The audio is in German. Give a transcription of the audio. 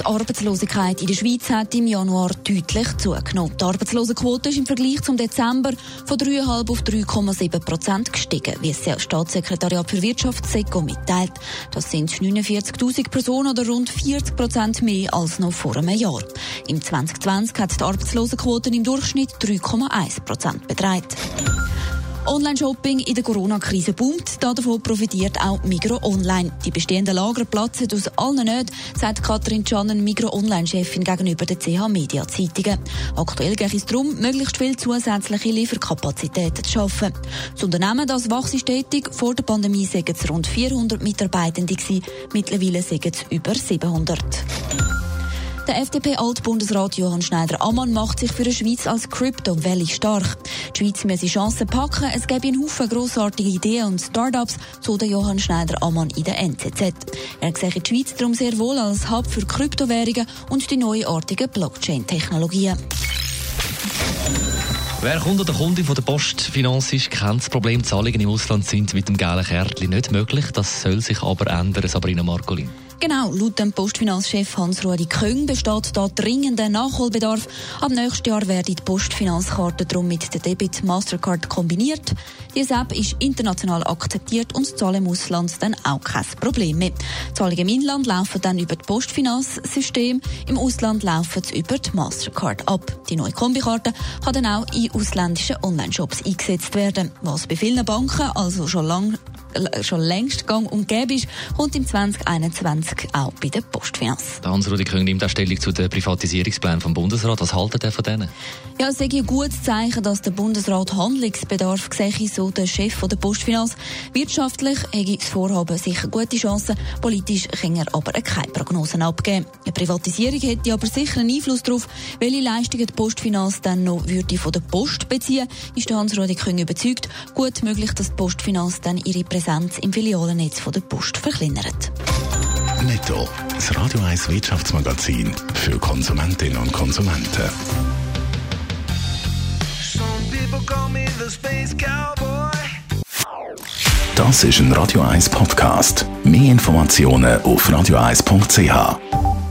Die Arbeitslosigkeit in der Schweiz hat im Januar deutlich zugenommen. Die Arbeitslosenquote ist im Vergleich zum Dezember von 3,5 auf 3,7 Prozent gestiegen, wie es das Staatssekretariat für Wirtschaft SECO mitteilt. Das sind 49.000 Personen oder rund 40 Prozent mehr als noch vor einem Jahr. Im 2020 hat die Arbeitslosenquote im Durchschnitt 3,1 Prozent beträgt. Online-Shopping in der Corona-Krise boomt. Davon profitiert auch Migro Online. Die bestehenden Lager platzen aus allen nicht, sagt Katrin Schannen, Migro Online-Chefin gegenüber den CH Media Zeitungen. Aktuell geht es darum, möglichst viel zusätzliche Lieferkapazitäten zu schaffen. Das Unternehmen, das wächst stetig. Vor der Pandemie sagen es rund 400 Mitarbeitende. Mittlerweile sagen es über 700. Der FDP-Altbundesrat Johann Schneider-Ammann macht sich für die Schweiz als Crypto Valley stark. Die Schweiz müsse Chancen packen, es gäbe einen Haufen grossartige Ideen und Start-ups, so der Johann Schneider-Ammann in der NZZ. Er sehe die Schweiz darum sehr wohl als Hub für Kryptowährungen und die neuartigen Blockchain-Technologien. Wer Kunde oder Kundin von der Postfinanz ist, kennt das Problem. Zahlungen im Ausland sind mit dem gelben Kärtchen nicht möglich. Das soll sich aber ändern, Sabrina Marcolin. Genau, laut dem Postfinanzchef Hans-Ruedi Köng besteht da dringender Nachholbedarf. Ab nächstes Jahr werden die Postfinanzkarten darum mit der Debit Mastercard kombiniert. Diese App ist international akzeptiert und Zahlen im Ausland dann auch kein Problem mehr. Zahlungen im Inland laufen dann über das Postfinanzsystem, im Ausland laufen sie über die Mastercard ab. Die neue Kombikarte kann dann auch in ausländischen Online-Shops eingesetzt werden, was bei vielen Banken also schon lange schon längst gang und gäbe ist, kommt im 2021 auch bei der Postfinanz. Hans-Rudi König nimmt auch Stellung zu den Privatisierungsplänen vom Bundesrat. Was haltet ihr von denen? Ja, es ist ein gutes Zeichen, dass der Bundesrat Handlungsbedarf sehe, so der Chef der Postfinanz. Wirtschaftlich hätte das Vorhaben sicher gute Chancen, politisch kann er aber keine Prognosen abgeben. Eine Privatisierung hätte aber sicher einen Einfluss darauf, welche Leistungen die Postfinanz dann noch würde von der Post beziehen, ist der Hans-Rudi König überzeugt. Gut möglich, dass die Postfinanz dann ihre Präsenz im Filialennetz von der Post verkleinert. Netto. Das Radio 1 Wirtschaftsmagazin für Konsumentinnen und Konsumenten. Das ist ein Radio 1 Podcast. Mehr Informationen auf radio1.ch.